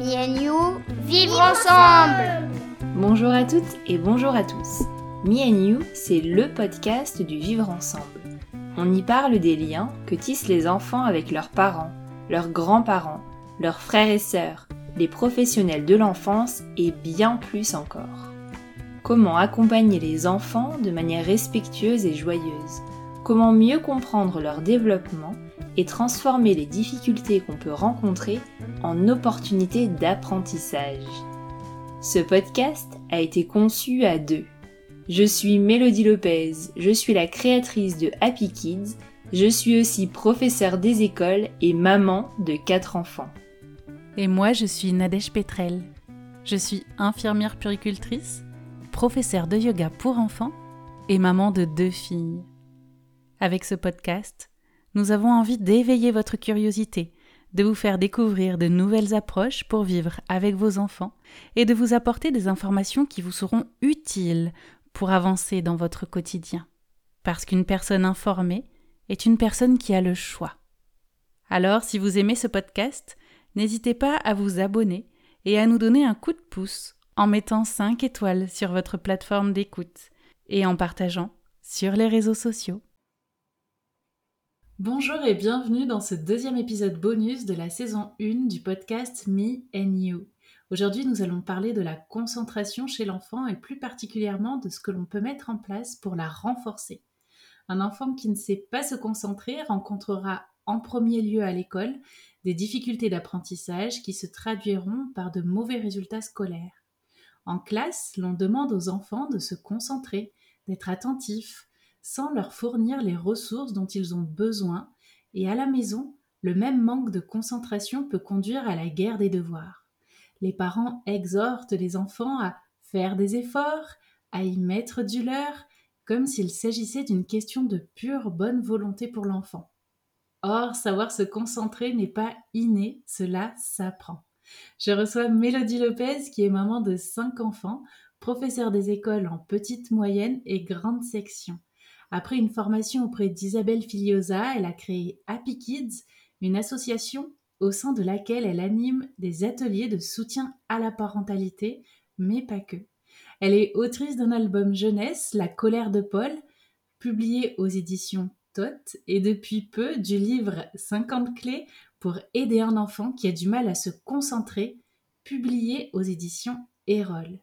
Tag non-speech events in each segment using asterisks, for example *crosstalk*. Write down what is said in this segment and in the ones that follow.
You, vivre ensemble Bonjour à toutes et bonjour à tous. You, c'est le podcast du vivre ensemble. On y parle des liens que tissent les enfants avec leurs parents, leurs grands-parents, leurs frères et sœurs, les professionnels de l'enfance et bien plus encore. Comment accompagner les enfants de manière respectueuse et joyeuse? Comment mieux comprendre leur développement et transformer les difficultés qu'on peut rencontrer en opportunités d'apprentissage. Ce podcast a été conçu à deux. Je suis Mélodie Lopez, je suis la créatrice de Happy Kids, je suis aussi professeure des écoles et maman de quatre enfants. Et moi, je suis Nadège Petrel. Je suis infirmière puricultrice, professeure de yoga pour enfants et maman de deux filles. Avec ce podcast, nous avons envie d'éveiller votre curiosité, de vous faire découvrir de nouvelles approches pour vivre avec vos enfants et de vous apporter des informations qui vous seront utiles pour avancer dans votre quotidien. Parce qu'une personne informée est une personne qui a le choix. Alors, si vous aimez ce podcast, n'hésitez pas à vous abonner et à nous donner un coup de pouce en mettant 5 étoiles sur votre plateforme d'écoute et en partageant sur les réseaux sociaux. Bonjour et bienvenue dans ce deuxième épisode bonus de la saison 1 du podcast Me and You. Aujourd'hui, nous allons parler de la concentration chez l'enfant et plus particulièrement de ce que l'on peut mettre en place pour la renforcer. Un enfant qui ne sait pas se concentrer rencontrera en premier lieu à l'école des difficultés d'apprentissage qui se traduiront par de mauvais résultats scolaires. En classe, l'on demande aux enfants de se concentrer, d'être attentifs, sans leur fournir les ressources dont ils ont besoin, et à la maison, le même manque de concentration peut conduire à la guerre des devoirs. Les parents exhortent les enfants à faire des efforts, à y mettre du leur, comme s'il s'agissait d'une question de pure bonne volonté pour l'enfant. Or, savoir se concentrer n'est pas inné, cela s'apprend. Je reçois Mélodie Lopez, qui est maman de cinq enfants, professeure des écoles en petite, moyenne et grande section. Après une formation auprès d'Isabelle Filiosa, elle a créé Happy Kids, une association au sein de laquelle elle anime des ateliers de soutien à la parentalité, mais pas que. Elle est autrice d'un album jeunesse, La colère de Paul, publié aux éditions Tot, et depuis peu du livre 50 clés pour aider un enfant qui a du mal à se concentrer, publié aux éditions Erol.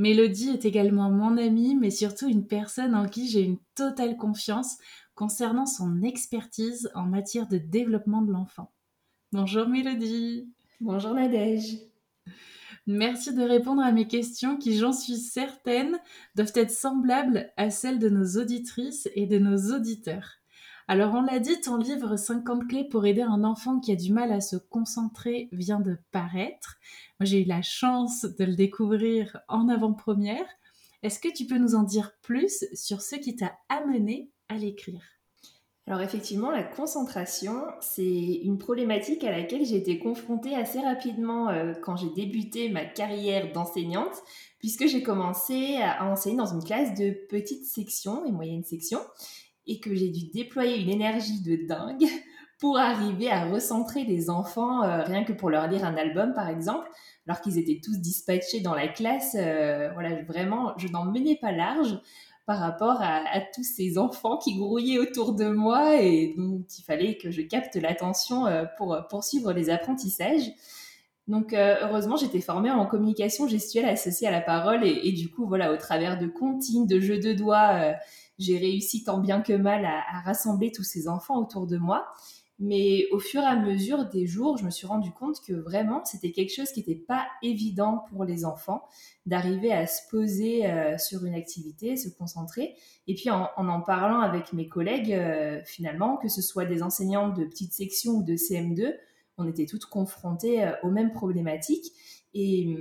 Mélodie est également mon amie, mais surtout une personne en qui j'ai une totale confiance concernant son expertise en matière de développement de l'enfant. Bonjour Mélodie. Bonjour Nadège. Merci de répondre à mes questions qui, j'en suis certaine, doivent être semblables à celles de nos auditrices et de nos auditeurs. Alors on l'a dit, ton livre 50 clés pour aider un enfant qui a du mal à se concentrer vient de paraître. Moi j'ai eu la chance de le découvrir en avant-première. Est-ce que tu peux nous en dire plus sur ce qui t'a amené à l'écrire? Alors effectivement, la concentration, c'est une problématique à laquelle j'ai été confrontée assez rapidement euh, quand j'ai débuté ma carrière d'enseignante, puisque j'ai commencé à enseigner dans une classe de petites sections et moyennes sections et que j'ai dû déployer une énergie de dingue pour arriver à recentrer les enfants, euh, rien que pour leur lire un album par exemple, alors qu'ils étaient tous dispatchés dans la classe. Euh, voilà, vraiment, je n'en menais pas large par rapport à, tous ces enfants qui grouillaient autour de moi et dont il fallait que je capte l'attention euh, pour poursuivre les apprentissages. Donc heureusement, j'étais formée en communication gestuelle associée à la parole et, du coup, voilà, au travers de comptines, de jeux de doigts, j'ai réussi tant bien que mal à, rassembler tous ces enfants autour de moi. Mais au fur et à mesure des jours, je me suis rendu compte que vraiment, c'était quelque chose qui n'était pas évident pour les enfants d'arriver à se poser euh, sur une activité, se concentrer. Et puis en en, parlant avec mes collègues, euh, finalement, que ce soit des enseignantes de petite section ou de CM2, on était toutes confrontées euh, aux mêmes problématiques. Et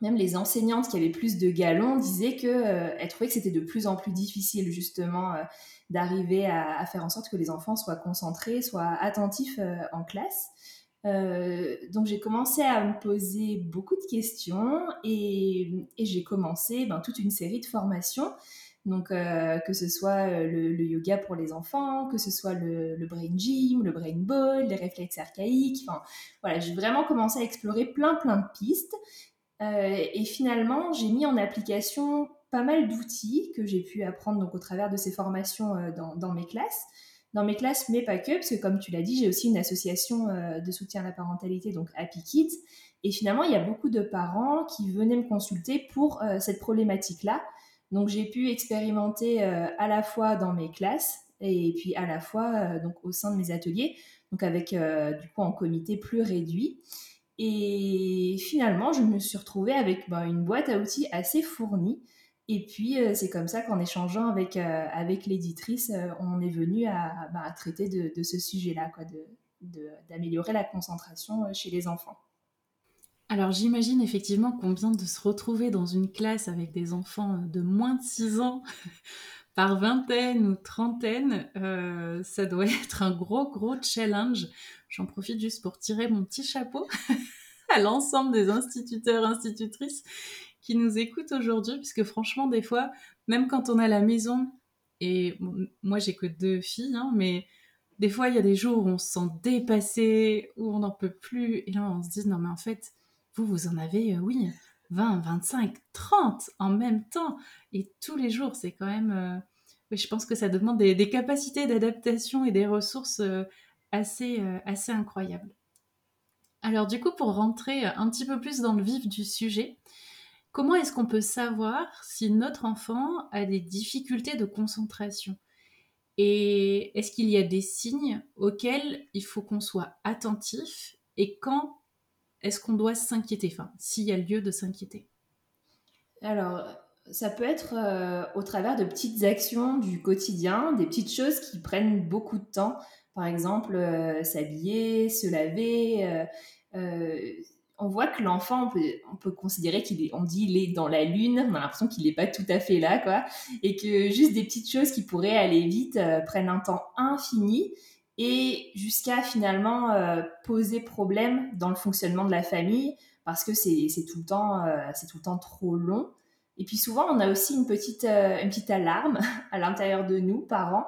même les enseignantes qui avaient plus de galons disaient qu'elles euh, trouvaient que c'était de plus en plus difficile justement euh, d'arriver à, faire en sorte que les enfants soient concentrés, soient attentifs euh, en classe. donc j'ai commencé à me poser beaucoup de questions et, j'ai commencé ben, toute une série de formations Donc, que ce soit le, yoga pour les enfants, que ce soit le, le, brain gym, le brain ball, les réflexes archaïques. Voilà, j'ai vraiment commencé à explorer plein, plein de pistes. Et finalement, j'ai mis en application pas mal d'outils que j'ai pu apprendre donc, au travers de ces formations dans, dans, mes classes dans mes classes, mais pas que, parce que comme tu l'as dit, j'ai aussi une association euh, de soutien à la parentalité, donc Happy Kids. Et finalement, il y a beaucoup de parents qui venaient me consulter pour euh, cette problématique-là. Donc j'ai pu expérimenter euh, à la fois dans mes classes et puis à la fois donc au sein de mes ateliers, donc avec du coup en comité plus réduit. Et finalement, je me suis retrouvée avec ben, une boîte à outils assez fournie et puis, euh, c'est comme ça qu'en échangeant avec, euh, avec l'éditrice, euh, on est venu à, bah, traiter de, ce sujet-là, quoi, d'améliorer la concentration chez les enfants. Alors j'imagine effectivement qu'on vient de se retrouver dans une classe avec des enfants de moins de 6 ans *laughs* par vingtaine ou trentaine. ça doit *laughs* être un gros gros challenge. J'en profite juste pour tirer mon petit chapeau *laughs* à l'ensemble des instituteurs, institutrices qui nous écoutent aujourd'hui, puisque franchement, des fois, même quand on à la maison, et moi j'ai que deux filles, hein, mais des fois il y a des jours où on se sent dépassé, où on n'en peut plus, et là on se dit non mais en fait, vous, vous en avez, euh, oui, 20, 25, 30 en même temps, et tous les jours, c'est quand même... Euh, je pense que ça demande des, capacités d'adaptation et des ressources euh, assez, assez incroyables. Alors du coup, pour rentrer un petit peu plus dans le vif du sujet, Comment est-ce qu'on peut savoir si notre enfant a des difficultés de concentration? Et est-ce qu'il y a des signes auxquels il faut qu'on soit attentif? Et quand est-ce qu'on doit s'inquiéter? Enfin, s'il y a lieu de s'inquiéter. Alors, ça peut être euh, au travers de petites actions du quotidien, des petites choses qui prennent beaucoup de temps. Par exemple, euh, s'habiller, se laver. Euh, on voit que l'enfant, on peut, considérer qu'il est, on dit il est dans la lune, on a l'impression qu'il n'est pas tout à fait là, quoi, et que juste des petites choses qui pourraient aller vite euh, prennent un temps infini et jusqu'à finalement euh, poser problème dans le fonctionnement de la famille parce que c'est tout le temps, euh, c'est tout le temps trop long. Et puis souvent, on a aussi une petite, une petite alarme *laughs* à l'intérieur de nous, parents.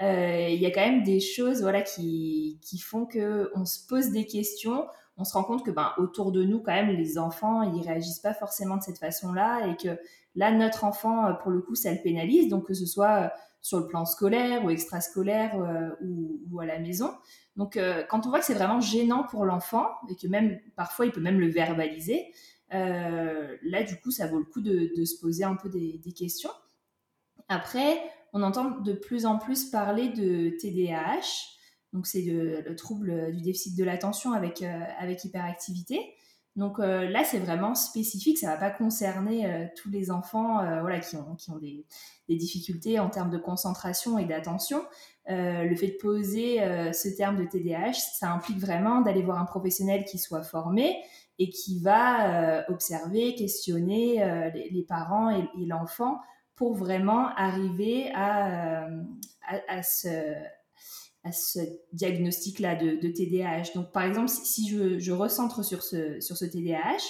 Il y a quand même des choses, voilà, qui, qui font que on se pose des questions on se rend compte que ben, autour de nous, quand même, les enfants, ils réagissent pas forcément de cette façon-là et que là, notre enfant, euh, pour le coup, ça le pénalise, donc que ce soit euh, sur le plan scolaire ou extrascolaire euh, ou, à la maison. Donc, quand on voit que c'est vraiment gênant pour l'enfant et que même parfois il peut même le verbaliser, là, du coup, ça vaut le coup de, se poser un peu des, questions. Après, on entend de plus en plus parler de TDAH. Donc c'est le, trouble du déficit de l'attention avec, euh, avec hyperactivité. Donc euh, là, c'est vraiment spécifique, ça ne va pas concerner euh, tous les enfants qui ont des, difficultés en termes de concentration et d'attention. le fait de poser ce terme de TDAH, ça implique vraiment d'aller voir un professionnel qui soit formé et qui va observer, questionner les, parents et, l'enfant pour vraiment arriver à, à, à, ce diagnostic-là de, TDAH. Donc, par exemple, si je, je, recentre sur ce, sur ce TDAH,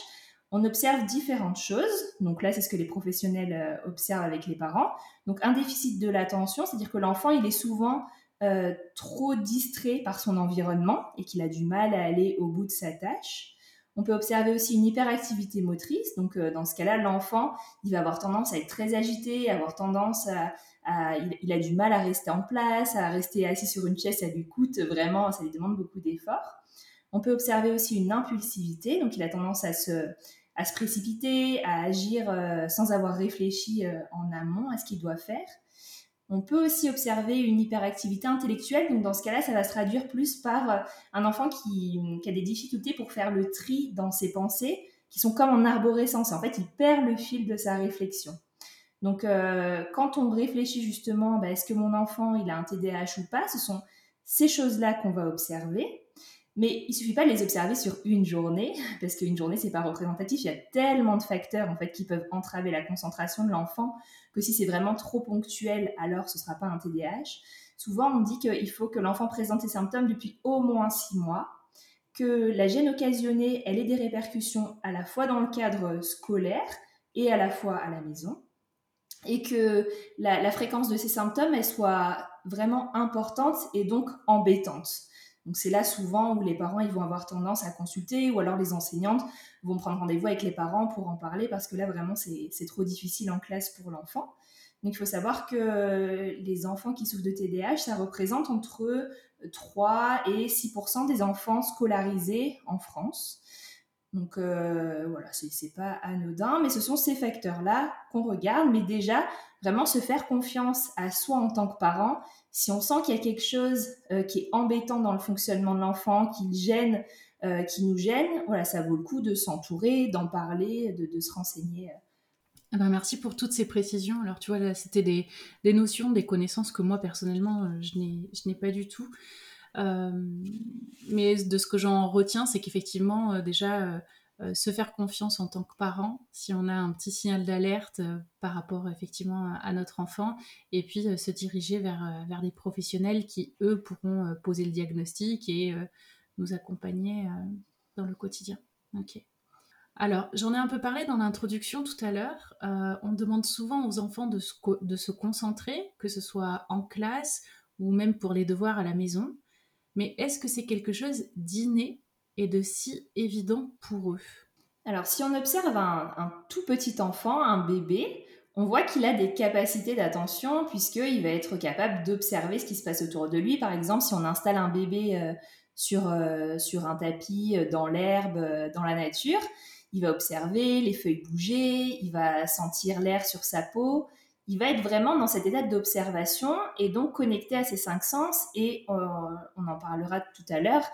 on observe différentes choses. Donc là, c'est ce que les professionnels euh, observent avec les parents. Donc, un déficit de l'attention, c'est-à-dire que l'enfant, il est souvent euh, trop distrait par son environnement et qu'il a du mal à aller au bout de sa tâche. On peut observer aussi une hyperactivité motrice. Donc, euh, dans ce cas-là, l'enfant, il va avoir tendance à être très agité, avoir tendance à, il, a du mal à rester en place, à rester assis sur une chaise, ça lui coûte vraiment, ça lui demande beaucoup d'efforts. On peut observer aussi une impulsivité, donc il a tendance à se, à se précipiter, à agir euh, sans avoir réfléchi euh, en amont à ce qu'il doit faire. On peut aussi observer une hyperactivité intellectuelle, donc dans ce cas-là, ça va se traduire plus par euh, un enfant qui, qui, a des difficultés pour faire le tri dans ses pensées, qui sont comme en arborescence. En fait, il perd le fil de sa réflexion. Donc, euh, quand on réfléchit justement, bah, est-ce que mon enfant il a un TDAH ou pas, ce sont ces choses-là qu'on va observer. Mais il suffit pas de les observer sur une journée, *laughs* parce qu'une journée c'est pas représentatif. Il y a tellement de facteurs en fait qui peuvent entraver la concentration de l'enfant que si c'est vraiment trop ponctuel, alors ce sera pas un TDAH. Souvent, on dit qu'il faut que l'enfant présente ses symptômes depuis au moins six mois, que la gêne occasionnée, elle ait des répercussions à la fois dans le cadre scolaire et à la fois à la maison, et que la, fréquence de ces symptômes, elle soit vraiment importante et donc embêtante. Donc c'est là souvent où les parents ils vont avoir tendance à consulter ou alors les enseignantes vont prendre rendez-vous avec les parents pour en parler parce que là vraiment c'est trop difficile en classe pour l'enfant. Donc il faut savoir que les enfants qui souffrent de TDAH, ça représente entre 3 et 6 des enfants scolarisés en France. Donc euh, voilà, c'est pas anodin, mais ce sont ces facteurs-là qu'on regarde. Mais déjà, vraiment se faire confiance à soi en tant que parent. Si on sent qu'il y a quelque chose euh, qui est embêtant dans le fonctionnement de l'enfant, qui gêne, euh, qui nous gêne, voilà, ça vaut le coup de s'entourer, d'en parler, de, se renseigner. Ah ben merci pour toutes ces précisions. Alors tu vois, c'était des, des, notions, des connaissances que moi personnellement, je n'ai pas du tout. Euh, mais de ce que j'en retiens, c'est qu'effectivement, euh, déjà, euh, se faire confiance en tant que parent, si on a un petit signal d'alerte par rapport effectivement à, notre enfant, et puis se diriger vers, vers des professionnels qui, eux, pourront poser le diagnostic et nous accompagner dans le quotidien. Ok. Alors, j'en ai un peu parlé dans l'introduction tout à l'heure. on demande souvent aux enfants de se, de se, concentrer, que ce soit en classe ou même pour les devoirs à la maison mais est-ce que c'est quelque chose d'inné et de si évident pour eux? Alors, si on observe un, tout petit enfant, un bébé, on voit qu'il a des capacités d'attention puisqu'il va être capable d'observer ce qui se passe autour de lui. Par exemple, si on installe un bébé euh, sur, euh, sur un tapis, euh, dans l'herbe, dans la nature, il va observer les feuilles bouger, il va sentir l'air sur sa peau, il va être vraiment dans cet état d'observation et donc connecté à ses cinq sens. Et euh, on en parlera tout à l'heure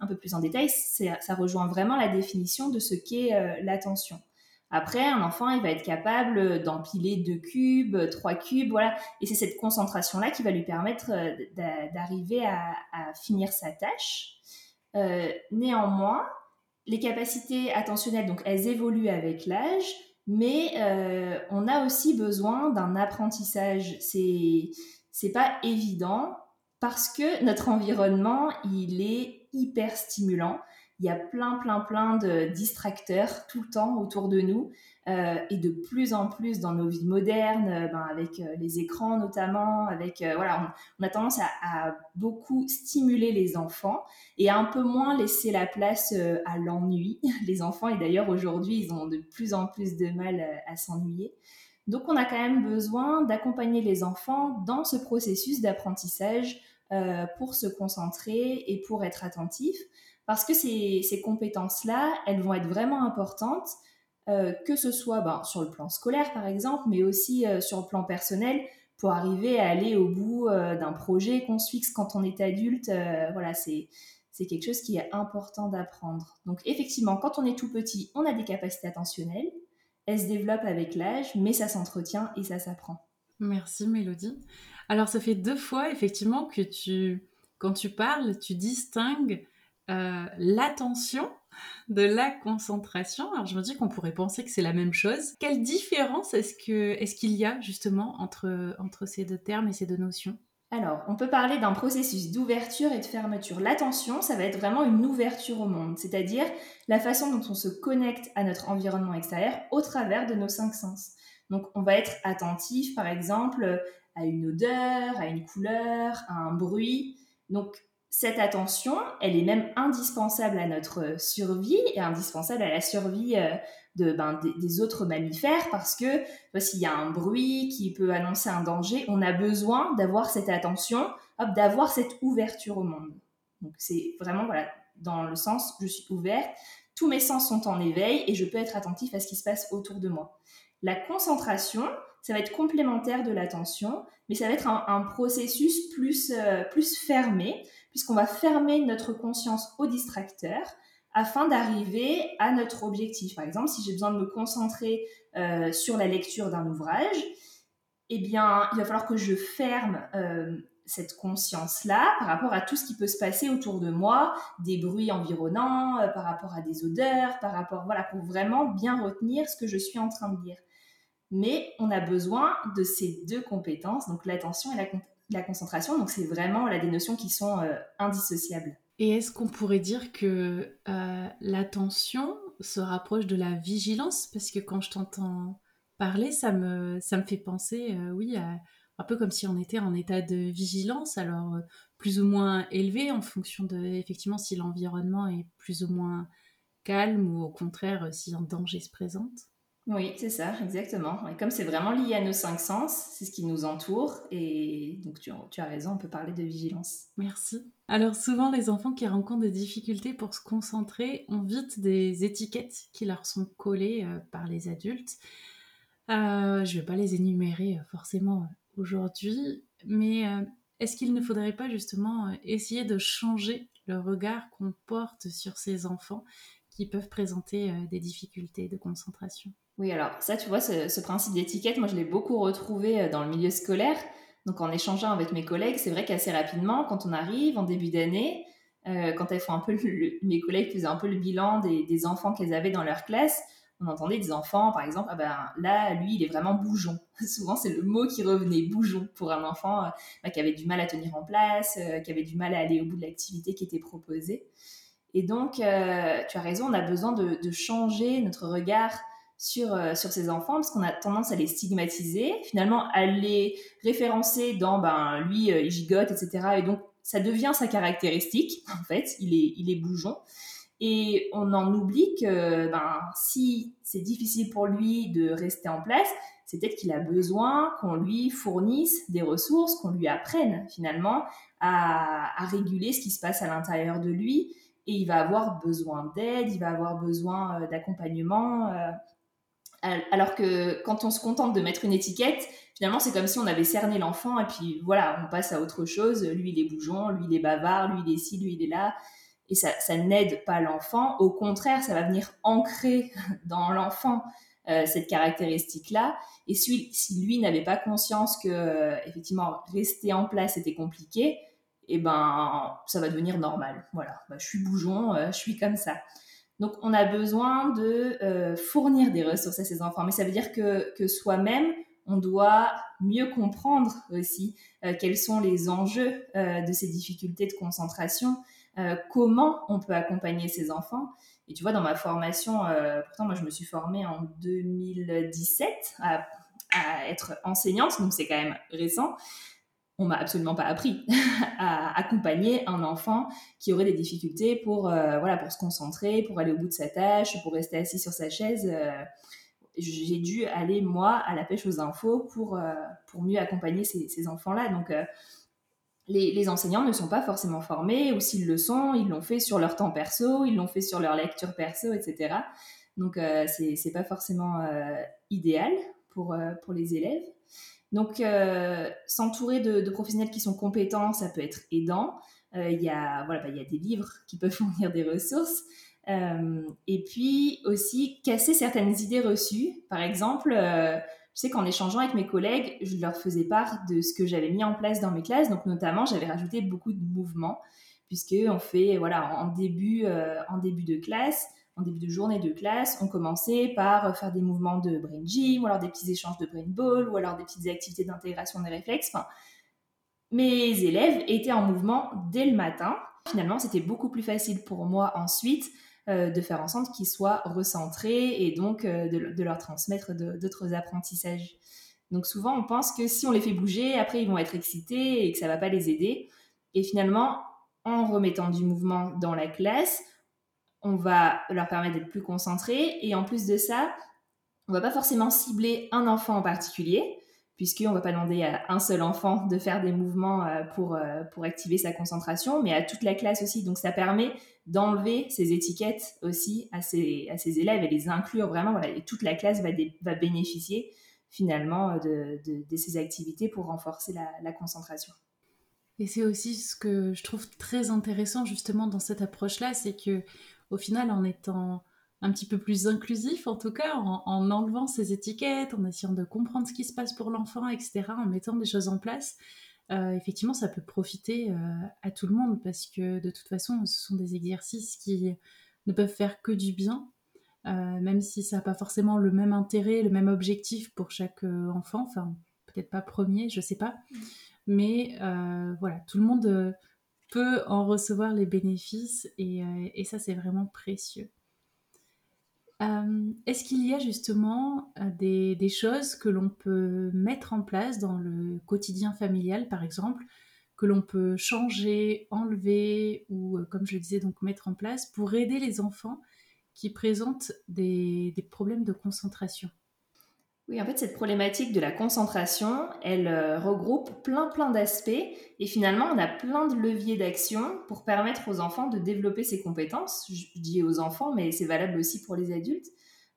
un peu plus en détail. Ça rejoint vraiment la définition de ce qu'est euh, l'attention. Après, un enfant, il va être capable d'empiler deux cubes, trois cubes, voilà. Et c'est cette concentration-là qui va lui permettre euh, d'arriver à, finir sa tâche. néanmoins, les capacités attentionnelles, donc elles évoluent avec l'âge mais euh, on a aussi besoin d'un apprentissage. C'est c'est pas évident parce que notre environnement il est hyper stimulant il y a plein, plein, plein de distracteurs tout le temps autour de nous euh, et de plus en plus dans nos vies modernes, euh, ben, avec euh, les écrans notamment, avec voilà, on, a tendance à, beaucoup stimuler les enfants et à un peu moins laisser la place à l'ennui. *laughs* Les enfants et d'ailleurs aujourd'hui ils ont de plus en plus de mal à s'ennuyer. Donc on a quand même besoin d'accompagner les enfants dans ce processus d'apprentissage pour se concentrer et pour être attentifs parce que ces, compétences-là, elles vont être vraiment importantes, euh, que ce soit ben, sur le plan scolaire par exemple, mais aussi euh, sur le plan personnel, pour arriver à aller au bout euh, d'un projet qu'on se fixe quand on est adulte. voilà, c'est c'est quelque chose qui est important d'apprendre. Donc effectivement, quand on est tout petit, on a des capacités attentionnelles, elles se développent avec l'âge, mais ça s'entretient et ça s'apprend. Merci Mélodie. Alors ça fait deux fois effectivement que tu, quand tu parles, tu distingues l'attention de la concentration. Alors je me dis qu'on pourrait penser que c'est la même chose. Quelle différence est-ce que est-ce qu'il y a justement entre entre ces deux termes et ces deux notions? Alors, on peut parler d'un processus d'ouverture et de fermeture. L'attention, ça va être vraiment une ouverture au monde, c'est-à-dire la façon dont on se connecte à notre environnement extérieur au travers de nos cinq sens. Donc, on va être attentif, par exemple, à une odeur, à une couleur, à un bruit. Donc, cette attention, elle est même indispensable à notre survie et indispensable à la survie euh, de, ben, des, autres mammifères parce que s'il y a un bruit qui peut annoncer un danger, on a besoin d'avoir cette attention, d'avoir cette ouverture au monde. Donc c'est vraiment voilà, dans le sens je suis ouverte, tous mes sens sont en éveil et je peux être attentif à ce qui se passe autour de moi. La concentration, ça va être complémentaire de l'attention, mais ça va être un, processus plus, euh, plus fermé puisqu'on va fermer notre conscience aux distracteurs afin d'arriver à notre objectif. Par exemple, si j'ai besoin de me concentrer euh, sur la lecture d'un ouvrage, eh bien, il va falloir que je ferme euh, cette conscience-là par rapport à tout ce qui peut se passer autour de moi, des bruits environnants, par rapport à des odeurs, par rapport, voilà, pour vraiment bien retenir ce que je suis en train de lire. Mais on a besoin de ces deux compétences, donc l'attention et la, concentration. Donc c'est vraiment là des notions qui sont euh, indissociables. Et est-ce qu'on pourrait dire que euh, l'attention se rapproche de la vigilance? Parce que quand je t'entends parler, ça me, ça me fait penser, oui, un peu comme si on était en état de vigilance, alors plus ou moins élevé en fonction de, effectivement, si l'environnement est plus ou moins calme ou au contraire si un danger se présente. Oui, c'est ça, exactement. Et comme c'est vraiment lié à nos cinq sens, c'est ce qui nous entoure. Et donc, tu, as raison, on peut parler de vigilance. Merci. Alors, souvent, les enfants qui rencontrent des difficultés pour se concentrer ont vite des étiquettes qui leur sont collées euh, par les adultes. Euh, je ne vais pas les énumérer euh, forcément aujourd'hui, mais est-ce qu'il ne faudrait pas justement essayer de changer le regard qu'on porte sur ces enfants qui peuvent présenter des difficultés de concentration? Oui, alors ça, tu vois, ce, principe d'étiquette, moi, je l'ai beaucoup retrouvé euh, dans le milieu scolaire. Donc, en échangeant avec mes collègues, c'est vrai qu'assez rapidement, quand on arrive en début d'année, euh, quand elles font un peu mes collègues faisaient un peu le bilan des, enfants qu'elles avaient dans leur classe, on entendait des enfants, par exemple, ah ben là, lui, il est vraiment bougeon. *laughs* Souvent, c'est le mot qui revenait, bougeon, pour un enfant euh, bah, qui avait du mal à tenir en place, qui avait du mal à aller au bout de l'activité qui était proposée. Et donc, tu as raison, on a besoin de changer notre regard sur, euh, ces enfants parce qu'on a tendance à les stigmatiser, finalement à les référencer dans ben, lui, euh, il gigote, etc. Et donc, ça devient sa caractéristique, *laughs* en fait, il est, il est bougeon. Et on en oublie que ben, si c'est difficile pour lui de rester en place, c'est peut-être qu'il a besoin qu'on lui fournisse des ressources, qu'on lui apprenne finalement à, réguler ce qui se passe à l'intérieur de lui. Et il va avoir besoin d'aide, il va avoir besoin euh, d'accompagnement. Alors que quand on se contente de mettre une étiquette, finalement, c'est comme si on avait cerné l'enfant et puis voilà, on passe à autre chose. Lui, il est bougeon, lui, il est bavard, lui, il est ci, lui, il est là. Et ça, ça n'aide pas l'enfant. Au contraire, ça va venir ancrer *laughs* dans l'enfant euh, cette caractéristique-là. Et si, lui n'avait pas conscience que, euh, effectivement, rester en place était compliqué, eh ben, ça va devenir normal. Voilà, bah, je suis bougeon, euh, je suis comme ça. Donc, on a besoin de euh, fournir des ressources à ces enfants. Mais ça veut dire que, soi-même, on doit mieux comprendre aussi euh, quels sont les enjeux euh, de ces difficultés de concentration, comment on peut accompagner ces enfants. Et tu vois, dans ma formation, pourtant, moi, je me suis formée en 2017 à être enseignante, donc c'est quand même récent on m'a absolument pas appris *laughs* à accompagner un enfant qui aurait des difficultés pour, euh, voilà, pour se concentrer, pour aller au bout de sa tâche, pour rester assis sur sa chaise. Euh, j'ai dû aller, moi, à la pêche aux infos pour, euh, pour mieux accompagner ces, enfants-là. Donc, les, enseignants ne sont pas forcément formés, ou s'ils le sont, ils l'ont fait sur leur temps perso, ils l'ont fait sur leur lecture perso, etc. Donc, c'est pas forcément idéal pour, pour les élèves. Donc, euh, s'entourer de, professionnels qui sont compétents, ça peut être aidant. Euh, il y, a, voilà, bah, y a des livres *laughs* qui peuvent fournir des ressources. Euh, et puis aussi casser certaines idées reçues. Par exemple, je sais qu'en échangeant avec mes collègues, je leur faisais part de ce que j'avais mis en place dans mes classes. Donc, notamment, j'avais rajouté beaucoup de mouvements, puisque on fait, voilà, en début, en début de classe, en début de journée de classe, on commençait par faire des mouvements de brain gym, ou alors des petits échanges de brain ball, ou alors des petites activités d'intégration des réflexes. Mes élèves étaient en mouvement dès le matin. Finalement, c'était beaucoup plus facile pour moi ensuite euh, de faire en sorte qu'ils soient recentrés et donc euh, de, leur transmettre d'autres apprentissages. Donc souvent, on pense que si on les fait bouger, après ils vont être excités et que ça va pas les aider. Et finalement, en remettant du mouvement dans la classe, on va leur permettre d'être plus concentrés. Et en plus de ça, on va pas forcément cibler un enfant en particulier, puisqu'on va pas demander à un seul enfant de faire des mouvements euh, pour, euh, pour activer sa concentration, mais à toute la classe aussi. Donc ça permet d'enlever ces étiquettes aussi à ces, à élèves et les inclure vraiment. Voilà, et toute la classe va, va bénéficier finalement de, de, ces activités pour renforcer la, la concentration. Et c'est aussi ce que je trouve très intéressant justement dans cette approche-là, c'est que au final, en étant un petit peu plus inclusif, en tout cas, en, enlevant ces étiquettes, en essayant de comprendre ce qui se passe pour l'enfant, etc., en mettant des choses en place, euh, effectivement, ça peut profiter euh, à tout le monde parce que de toute façon, ce sont des exercices qui ne peuvent faire que du bien, euh, même si ça n'a pas forcément le même intérêt, le même objectif pour chaque enfant, enfin, peut-être pas premier, je sais pas, mmh. mais voilà, tout le monde peut en recevoir les bénéfices et, euh, ça c'est vraiment précieux. Est-ce qu'il y a justement des, des choses que l'on peut mettre en place dans le quotidien familial, par exemple, que l'on peut changer, enlever ou, comme je le disais, donc mettre en place pour aider les enfants qui présentent des, problèmes de concentration? Oui, en fait, cette problématique de la concentration, elle euh, regroupe plein plein d'aspects et finalement, on a plein de leviers d'action pour permettre aux enfants de développer ces compétences. Je dis aux enfants, mais c'est valable aussi pour les adultes.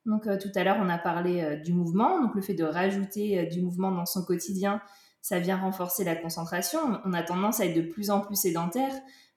Donc euh, tout à l'heure, on a parlé euh, du mouvement, donc le fait de rajouter du mouvement dans son quotidien, ça vient renforcer la concentration. On a tendance à être de plus en plus sédentaire.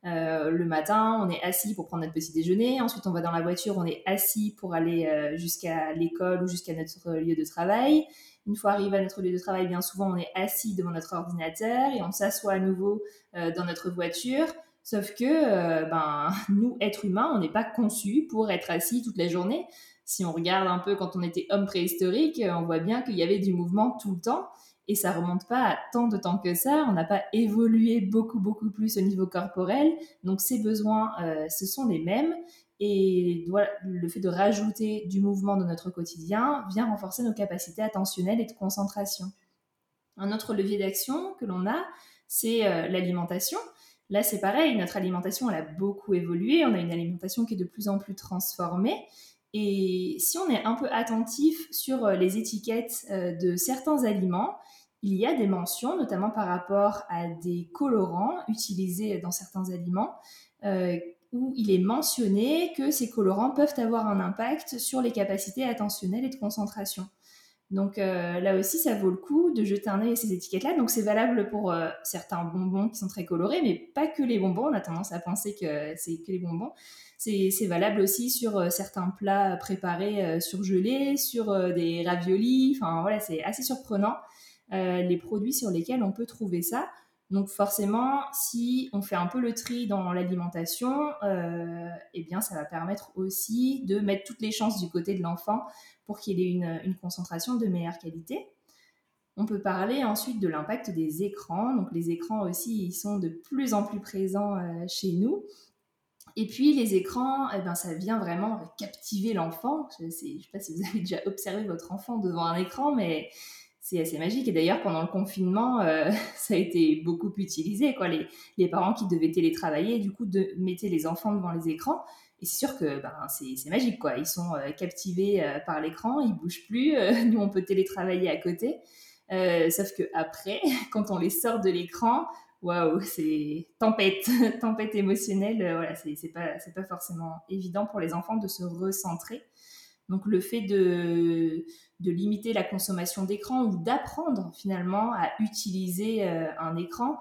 Euh, le matin, on est assis pour prendre notre petit déjeuner. Ensuite, on va dans la voiture, on est assis pour aller euh, jusqu'à l'école ou jusqu'à notre lieu de travail. Une fois arrivé à notre lieu de travail, bien souvent, on est assis devant notre ordinateur et on s'assoit à nouveau euh, dans notre voiture. Sauf que, ben, *laughs* nous, êtres humains, on n'est pas conçus pour être assis toute la journée. Si on regarde un peu quand on était homme préhistorique, on voit bien qu'il y avait du mouvement tout le temps et ça remonte pas à tant de temps que ça. On n'a pas évolué beaucoup, beaucoup plus au niveau corporel. Donc, ces besoins, euh, ce sont les mêmes. Et le fait de rajouter du mouvement dans notre quotidien vient renforcer nos capacités attentionnelles et de concentration. Un autre levier d'action que l'on a, c'est euh, l'alimentation. Là, c'est pareil, notre alimentation, elle a beaucoup évolué. On a une alimentation qui est de plus en plus transformée. Et si on est un peu attentif sur euh, les étiquettes de certains aliments, il y a des mentions, notamment par rapport à des colorants utilisés dans certains aliments, euh, où il est mentionné que ces colorants peuvent avoir un impact sur les capacités attentionnelles et de concentration. Donc euh, là aussi, ça vaut le coup de jeter un œil à ces étiquettes-là. Donc c'est valable pour euh, certains bonbons qui sont très colorés, mais pas que les bonbons. On a tendance à penser que c'est que les bonbons. C'est valable aussi sur certains plats préparés surgelés, sur des raviolis. Enfin voilà, c'est assez surprenant. Euh, les produits sur lesquels on peut trouver ça. Donc forcément, si on fait un peu le tri dans l'alimentation, euh, eh bien ça va permettre aussi de mettre toutes les chances du côté de l'enfant pour qu'il ait une, concentration de meilleure qualité. On peut parler ensuite de l'impact des écrans. Donc les écrans aussi, ils sont de plus en plus présents euh, chez nous. Et puis les écrans, eh ben, ça vient vraiment captiver l'enfant. Je ne sais, pas si vous avez déjà observé votre enfant devant un écran, mais c'est assez magique. Et d'ailleurs, pendant le confinement, euh, *laughs* ça a été beaucoup utilisé. Quoi. Les, parents qui devaient télétravailler, du coup, de, mettaient les enfants devant les écrans. Et c'est sûr que ben, c'est magique. Quoi. Ils sont euh, captivés euh, par l'écran, ils bougent plus. *laughs* nous, on peut télétravailler à côté. sauf que après, *laughs* quand on les sort de l'écran, waouh, c'est tempête, tempête émotionnelle. voilà, c'est pas, pas forcément évident pour les enfants de se recentrer. Donc le fait de, de limiter la consommation d'écran ou d'apprendre finalement à utiliser euh, un écran,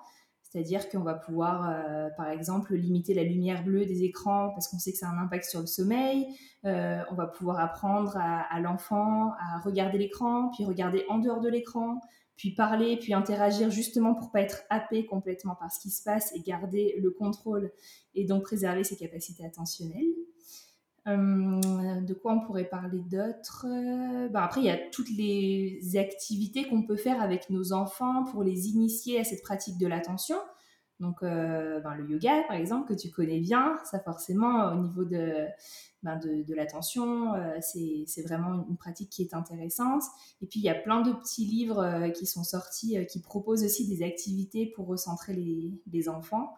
c'est-à-dire qu'on va pouvoir, euh, par exemple, limiter la lumière bleue des écrans parce qu'on sait que ça a un impact sur le sommeil. Euh, on va pouvoir apprendre à, à l'enfant à regarder l'écran, puis regarder en dehors de l'écran, puis parler, puis interagir justement pour pas être happé complètement par ce qui se passe et garder le contrôle et donc préserver ses capacités attentionnelles. Euh, de quoi on pourrait parler d'autres ben Après, il y a toutes les activités qu'on peut faire avec nos enfants pour les initier à cette pratique de l'attention. Donc, euh, ben, le yoga, par exemple, que tu connais bien, ça forcément, au niveau de, ben, de, de l'attention, c'est vraiment une pratique qui est intéressante. Et puis, il y a plein de petits livres qui sont sortis, qui proposent aussi des activités pour recentrer les, les enfants.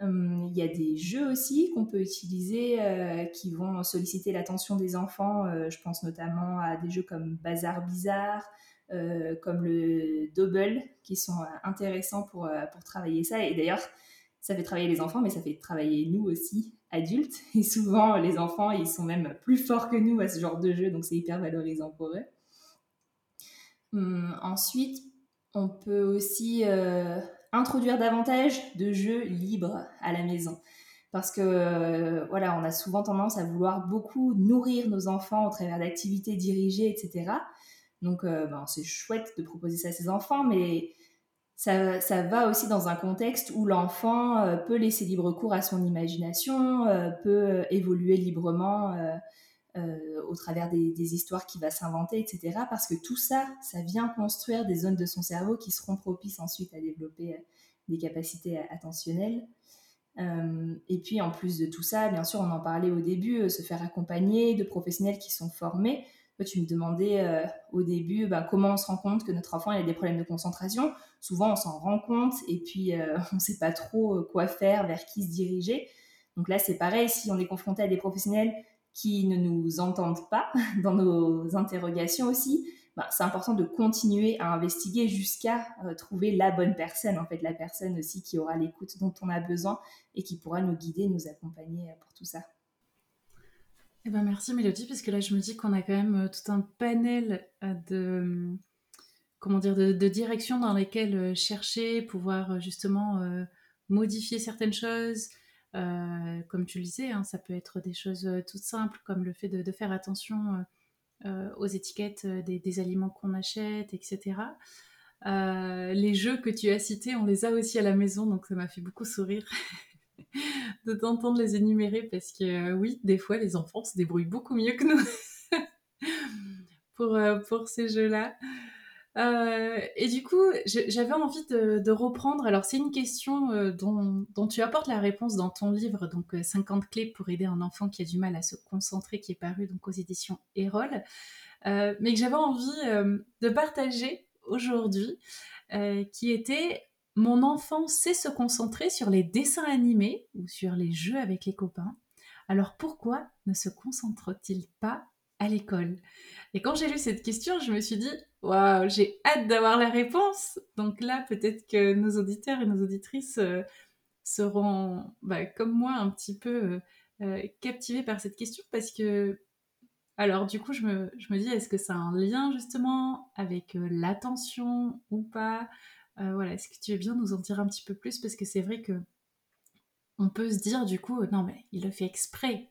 Hum, il y a des jeux aussi qu'on peut utiliser euh, qui vont solliciter l'attention des enfants. Euh, je pense notamment à des jeux comme Bazar Bizarre, euh, comme le Double, qui sont intéressants pour, pour travailler ça. Et d'ailleurs, ça fait travailler les enfants, mais ça fait travailler nous aussi, adultes. *laughs* Et souvent, les enfants, ils sont même plus forts que nous à ce genre de jeu, donc c'est hyper valorisant pour eux. Hum, ensuite, on peut aussi introduire davantage de jeux libres à la maison. Parce que euh, voilà, on a souvent tendance à vouloir beaucoup nourrir nos enfants au travers d'activités dirigées, etc. Donc euh, ben, c'est chouette de proposer ça à ses enfants, mais ça, ça va aussi dans un contexte où l'enfant euh, peut laisser libre cours à son imagination, peut évoluer librement euh, au travers des, histoires qu'il va s'inventer, etc. Parce que tout ça, ça vient construire des zones de son cerveau qui seront propices ensuite à développer euh, des capacités attentionnelles. et puis en plus de tout ça, bien sûr, on en parlait au début, se faire accompagner de professionnels qui sont formés. tu me demandais au début ben, comment on se rend compte que notre enfant a des problèmes de concentration. Souvent, on s'en rend compte et puis *laughs* on ne sait pas trop quoi faire, vers qui se diriger. Donc là, c'est pareil, si on est confronté à des professionnels qui ne nous entendent pas *laughs* dans nos interrogations aussi, bah, c'est important de continuer à investiguer jusqu'à euh, trouver la bonne personne, en fait, la personne aussi qui aura l'écoute dont on a besoin et qui pourra nous guider, nous accompagner euh, pour tout ça. Eh ben merci Mélodie, parce que là je me dis qu'on a quand même euh, tout un panel de comment dire de, directions dans lesquelles chercher, pouvoir justement modifier certaines choses, euh, comme tu le disais, hein, ça peut être des choses euh, toutes simples, comme le fait de, faire attention euh, aux étiquettes des, aliments qu'on achète, etc. les jeux que tu as cités, on les a aussi à la maison, donc ça m'a fait beaucoup sourire *laughs* de t'entendre les énumérer, parce que oui, des fois, les enfants se débrouillent beaucoup mieux que nous *laughs* pour, pour ces jeux-là. Euh, et du coup, j'avais envie de, reprendre. Alors, c'est une question euh, dont, tu apportes la réponse dans ton livre, donc 50 euh, clés pour aider un enfant qui a du mal à se concentrer, qui est paru donc aux éditions Erol, mais que j'avais envie de partager aujourd'hui, qui était mon enfant sait se concentrer sur les dessins animés ou sur les jeux avec les copains. Alors pourquoi ne se concentre-t-il pas à l'école Et quand j'ai lu cette question, je me suis dit Waouh, j'ai hâte d'avoir la réponse. Donc là, peut-être que nos auditeurs et nos auditrices euh, seront, bah, comme moi, un petit peu euh, euh, captivés par cette question parce que, alors du coup, je me, dis, est-ce que ça a un lien justement avec l'attention ou pas? Voilà, est-ce que tu veux bien nous en dire un petit peu plus? Parce que c'est vrai que on peut se dire du coup, non mais il le fait exprès.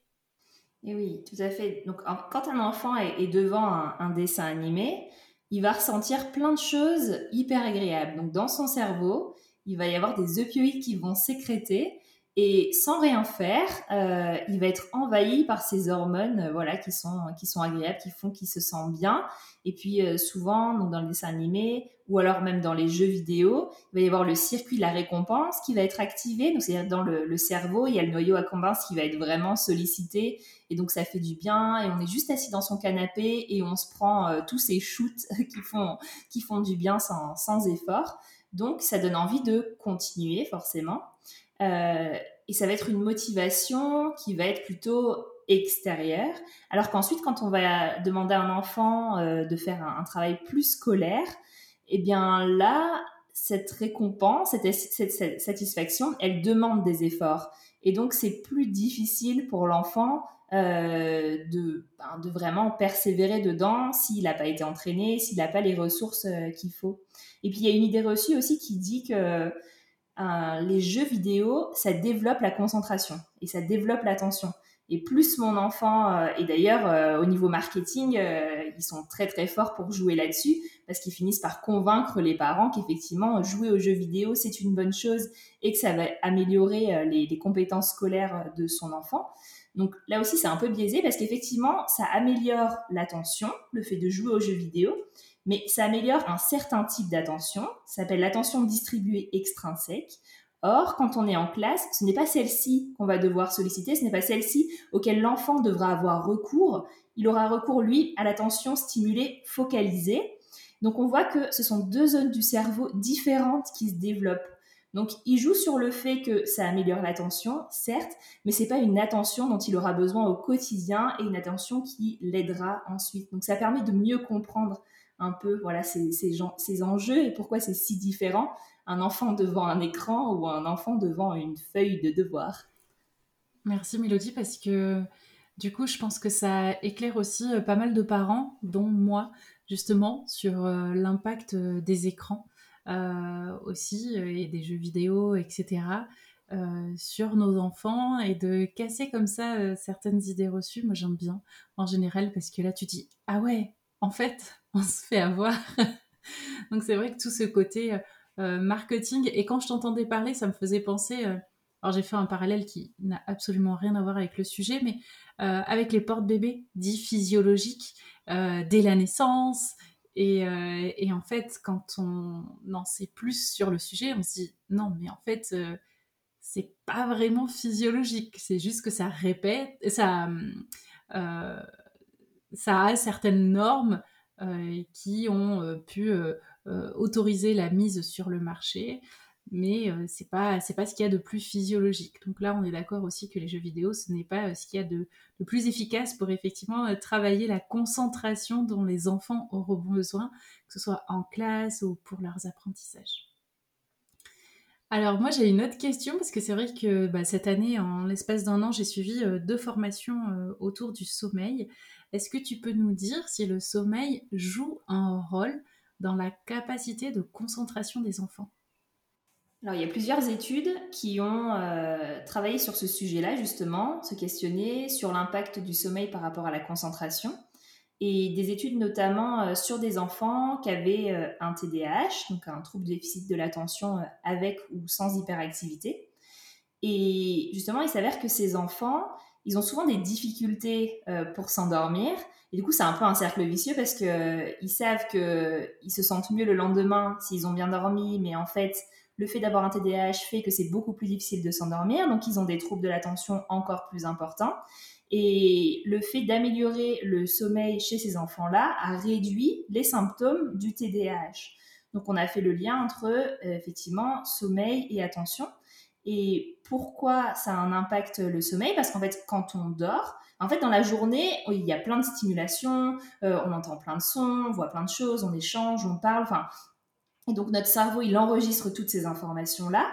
Et oui, tout à fait. Donc quand un enfant est, devant un dessin animé, il va ressentir plein de choses hyper agréables. Donc dans son cerveau, il va y avoir des opioïdes qui vont sécréter et sans rien faire, euh, il va être envahi par ces hormones, euh, voilà, qui sont qui sont agréables, qui font qu'il se sent bien. Et puis euh, souvent, donc dans le dessin animé ou alors même dans les jeux vidéo, il va y avoir le circuit de la récompense qui va être activé. Donc c'est-à-dire dans le, le, cerveau, il y a le noyau accumbens qui va être vraiment sollicité et donc ça fait du bien. Et on est juste assis dans son canapé et on se prend tous ces shoots *laughs* qui font qui font du bien sans sans effort. Donc ça donne envie de continuer forcément. Euh, et ça va être une motivation qui va être plutôt extérieure. Alors qu'ensuite, quand on va demander à un enfant euh, de faire un, travail plus scolaire, eh bien là, cette récompense, cette, satisfaction, elle demande des efforts. Et donc, c'est plus difficile pour l'enfant euh, ben, de, vraiment persévérer dedans s'il n'a pas été entraîné, s'il n'a pas les ressources qu'il faut. Et puis, il y a une idée reçue aussi qui dit que les jeux vidéo, ça développe la concentration et ça développe l'attention. Et plus mon enfant, euh, et d'ailleurs euh, au niveau marketing, euh, ils sont très très forts pour jouer là-dessus, parce qu'ils finissent par convaincre les parents qu'effectivement jouer aux jeux vidéo c'est une bonne chose et que ça va améliorer les, les compétences scolaires de son enfant. Donc là aussi c'est un peu biaisé parce qu'effectivement ça améliore l'attention, le fait de jouer aux jeux vidéo, mais ça améliore un certain type d'attention, ça s'appelle l'attention distribuée extrinsèque. Or, quand on est en classe, ce n'est pas celle-ci qu'on va devoir solliciter, ce n'est pas celle-ci auquel l'enfant devra avoir recours. Il aura recours, lui, à l'attention stimulée focalisée. Donc, on voit que ce sont deux zones du cerveau différentes qui se développent. Donc, il joue sur le fait que ça améliore l'attention, certes, mais c'est pas une attention dont il aura besoin au quotidien et une attention qui l'aidera ensuite. Donc, ça permet de mieux comprendre un peu voilà ces, ces, enjeux et pourquoi c'est si différent un enfant devant un écran ou un enfant devant une feuille de devoir. Merci Mélodie parce que du coup je pense que ça éclaire aussi euh, pas mal de parents, dont moi justement, sur euh, l'impact euh, des écrans aussi et des jeux vidéo, etc. sur nos enfants et de casser comme ça certaines idées reçues. Moi j'aime bien en général parce que là tu dis ah ouais en fait *laughs* on se fait avoir. *laughs* Donc c'est vrai que tout ce côté euh, marketing, et quand je t'entendais parler, ça me faisait penser, euh, alors j'ai fait un parallèle qui n'a absolument rien à voir avec le sujet, mais euh, avec les portes-bébés dits physiologiques dès la naissance. Et, et, en fait, quand on en sait plus sur le sujet, on se dit non, mais en fait, c'est pas vraiment physiologique. C'est juste que ça répète, ça, euh, ça a certaines normes euh, qui ont euh, pu autoriser la mise sur le marché, mais c'est pas c'est pas ce qu'il y a de plus physiologique. Donc là, on est d'accord aussi que les jeux vidéo, ce n'est pas ce qu'il y a de, plus efficace pour effectivement travailler la concentration dont les enfants auront besoin, que ce soit en classe ou pour leurs apprentissages. Alors moi j'ai une autre question parce que c'est vrai que bah, cette année, en l'espace d'un an, j'ai suivi euh, deux formations euh, autour du sommeil. Est-ce que tu peux nous dire si le sommeil joue un rôle dans la capacité de concentration des enfants? Alors, il y a plusieurs études qui ont euh, travaillé sur ce sujet-là, justement, se questionner sur l'impact du sommeil par rapport à la concentration et des études notamment euh, sur des enfants qui avaient euh, un TDAH, donc un trouble de déficit de l'attention avec ou sans hyperactivité. Et justement, il s'avère que ces enfants, ils ont souvent des difficultés pour s'endormir. Et du coup, c'est un peu un cercle vicieux parce qu'ils savent qu'ils se sentent mieux le lendemain s'ils ont bien dormi, mais en fait, le fait d'avoir un TDAH fait que c'est beaucoup plus difficile de s'endormir, donc ils ont des troubles de l'attention encore plus importants. Et le fait d'améliorer le sommeil chez ces enfants-là a réduit les symptômes du TDAH. Donc on a fait le lien entre euh, effectivement sommeil et attention. Et pourquoi ça a un impact le sommeil? Parce qu'en fait, quand on dort, en fait, dans la journée, il y a plein de stimulations, euh, on entend plein de sons, on voit plein de choses, on échange, on parle. Et donc notre cerveau, il enregistre toutes ces informations-là.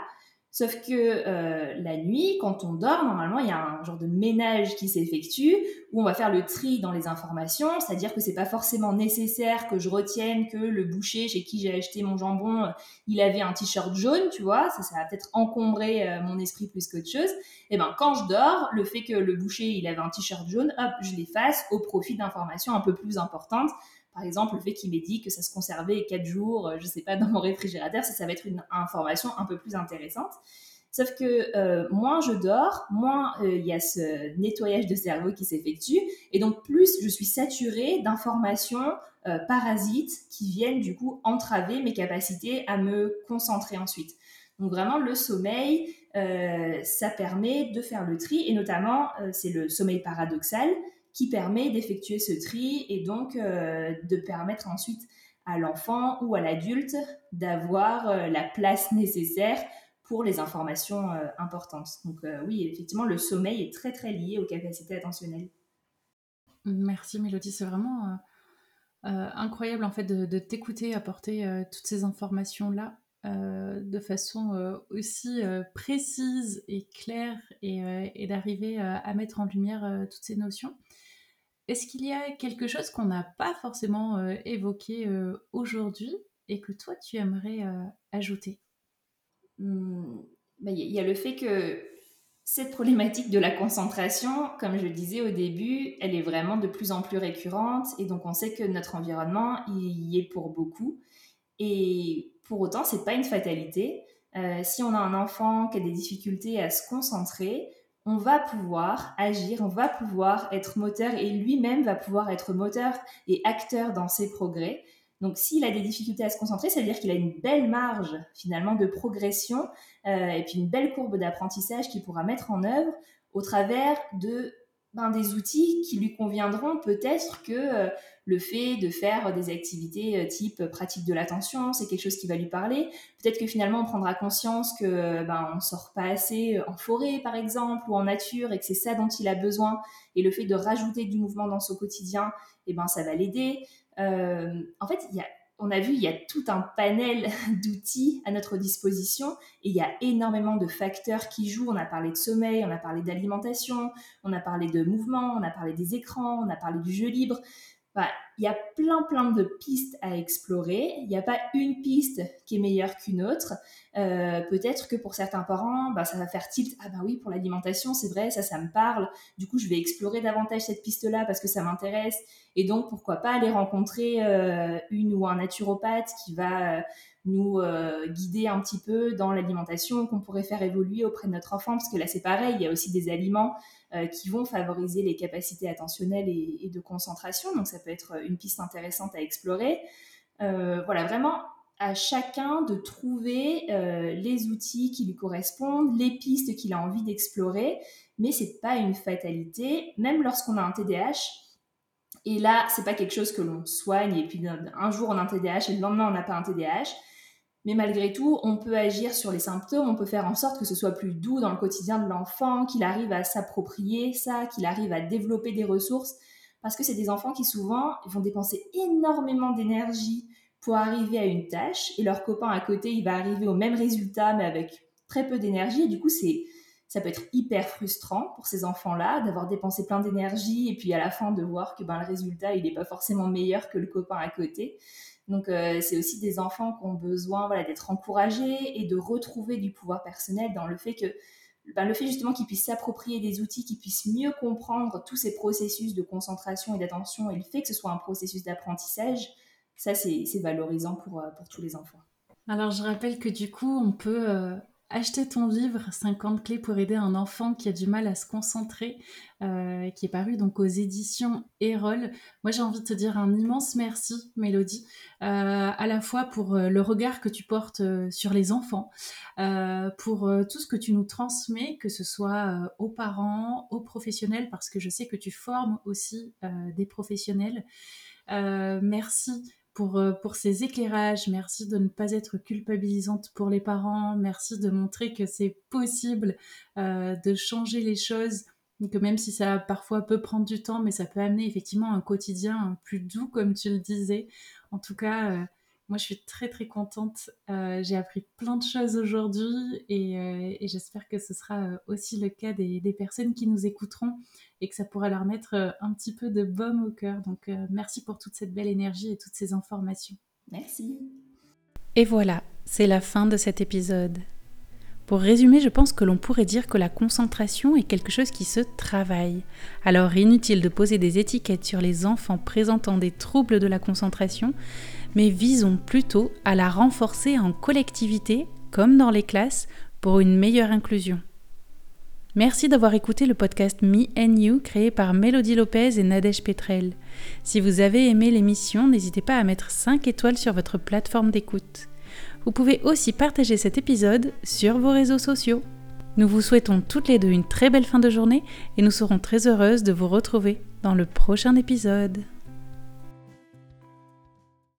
Sauf que euh, la nuit, quand on dort, normalement, il y a un genre de ménage qui s'effectue où on va faire le tri dans les informations, c'est-à-dire que c'est pas forcément nécessaire que je retienne que le boucher chez qui j'ai acheté mon jambon, euh, il avait un t-shirt jaune, tu vois, ça, ça va peut-être encombrer euh, mon esprit plus qu'autre chose. Et ben quand je dors, le fait que le boucher il avait un t-shirt jaune, hop, je l'efface au profit d'informations un peu plus importantes par exemple, le fait qu'il m'ait dit que ça se conservait 4 jours, euh, je sais pas, *laughs* dans mon réfrigérateur, ça, ça va être une information un peu plus intéressante. Sauf que euh, moins je dors, moins euh, il y a ce nettoyage de cerveau qui s'effectue, et donc plus je suis saturée d'informations parasites qui viennent du coup entraver mes capacités à me concentrer ensuite. Donc vraiment le sommeil, ça permet de faire le tri, et notamment c'est le sommeil paradoxal, qui permet d'effectuer ce tri et donc euh, de permettre ensuite à l'enfant ou à l'adulte d'avoir euh, la place nécessaire pour les informations euh, importantes. Donc oui, effectivement, le sommeil est très très lié aux capacités attentionnelles. Merci Mélodie, c'est vraiment incroyable en fait de, t'écouter apporter toutes ces informations-là de façon aussi précise et claire et d'arriver à mettre en lumière toutes ces notions. Est-ce qu'il y a quelque chose qu'on n'a pas forcément euh, évoqué euh, aujourd'hui et que toi tu aimerais euh, ajouter? Mmh, bah, Il y a le fait que cette problématique de la concentration, comme je disais au début, elle est vraiment de plus en plus récurrente et donc on sait que notre environnement y est pour beaucoup. Et pour autant, c'est pas une fatalité. si on a un enfant qui a des difficultés à se concentrer, on va pouvoir agir, on va pouvoir être moteur et lui-même va pouvoir être moteur et acteur dans ses progrès. Donc s'il a des difficultés à se concentrer, ça veut dire qu'il a une belle marge finalement de progression euh, et puis une belle courbe d'apprentissage qu'il pourra mettre en œuvre au travers de ben, des outils qui lui conviendront peut-être que euh, le fait de faire des activités euh, type pratique de l'attention, c'est quelque chose qui va lui parler. Peut-être que finalement on prendra conscience que ben on sort pas assez en forêt par exemple ou en nature et que c'est ça dont il a besoin et le fait de rajouter du mouvement dans son quotidien, eh ben ça va l'aider. Euh, en fait, on a vu, il y a tout un panel *laughs* d'outils à notre disposition et il y a énormément de facteurs qui jouent. On a parlé de sommeil, on a parlé d'alimentation, on a parlé de mouvement, on a parlé des écrans, on a parlé du jeu libre. Il y a plein plein de pistes à explorer. Il n'y a pas une piste qui est meilleure qu'une autre. Euh, peut-être que pour certains parents, bah, ça va faire tilt. Ah bah oui, pour l'alimentation, c'est vrai, ça, ça me parle. Du coup, je vais explorer davantage cette piste-là parce que ça m'intéresse. Et donc, pourquoi pas aller rencontrer euh, une ou un naturopathe qui va euh, nous guider un petit peu dans l'alimentation qu'on pourrait faire évoluer auprès de notre enfant. Parce que là, c'est pareil, il y a aussi des aliments qui vont favoriser les capacités attentionnelles et, de concentration. Donc, ça peut être une piste intéressante à explorer. voilà, vraiment à chacun de trouver euh, les outils qui lui correspondent, les pistes qu'il a envie d'explorer, mais c'est pas une fatalité, même lorsqu'on a un TDAH. Et là, c'est pas quelque chose que l'on soigne et puis un jour on a un TDAH et le lendemain on n'a pas un TDAH. Mais malgré tout, on peut agir sur les symptômes, on peut faire en sorte que ce soit plus doux dans le quotidien de l'enfant, qu'il arrive à s'approprier ça, qu'il arrive à développer des ressources, parce que c'est des enfants qui souvent vont dépenser énormément d'énergie pour arriver à une tâche, et leur copain à côté, il va arriver au même résultat, mais avec très peu d'énergie, et du coup, c'est ça peut être hyper frustrant pour ces enfants-là d'avoir dépensé plein d'énergie et puis à la fin de voir que ben, le résultat il n'est pas forcément meilleur que le copain à côté. Donc euh, c'est aussi des enfants qui ont besoin voilà, d'être encouragés et de retrouver du pouvoir personnel dans le fait que ben, le fait justement qu'ils puissent s'approprier des outils, qu'ils puissent mieux comprendre tous ces processus de concentration et d'attention et le fait que ce soit un processus d'apprentissage, ça c'est valorisant pour, euh, pour tous les enfants. Alors je rappelle que du coup on peut euh, acheter ton livre 50 clés pour aider un enfant qui a du mal à se concentrer, euh, qui est paru donc aux éditions Erol. Moi j'ai envie de te dire un immense merci Mélodie, euh, à la fois pour euh, le regard que tu portes sur les enfants, pour tout ce que tu nous transmets, que ce soit aux parents, aux professionnels, parce que je sais que tu formes aussi des professionnels. merci euh, pour, ces éclairages. Merci de ne pas être culpabilisante pour les parents. Merci de montrer que c'est possible euh, de changer les choses. Que même si ça parfois peut prendre du temps, mais ça peut amener effectivement un quotidien plus doux, comme tu le disais. En tout cas, euh, moi, je suis très très contente. Euh, j'ai appris plein de choses aujourd'hui et, euh, j'espère que ce sera euh, aussi le cas des, personnes qui nous écouteront et que ça pourra leur mettre un petit peu de baume au cœur. Donc, merci pour toute cette belle énergie et toutes ces informations. Merci. Et voilà, c'est la fin de cet épisode. Pour résumer, je pense que l'on pourrait dire que la concentration est quelque chose qui se travaille. Alors inutile de poser des étiquettes sur les enfants présentant des troubles de la concentration, mais visons plutôt à la renforcer en collectivité, comme dans les classes, pour une meilleure inclusion. Merci d'avoir écouté le podcast Me and You créé par Mélodie Lopez et Nadège Petrel. Si vous avez aimé l'émission, n'hésitez pas à mettre 5 étoiles sur votre plateforme d'écoute. Vous pouvez aussi partager cet épisode sur vos réseaux sociaux. Nous vous souhaitons toutes les deux une très belle fin de journée et nous serons très heureuses de vous retrouver dans le prochain épisode.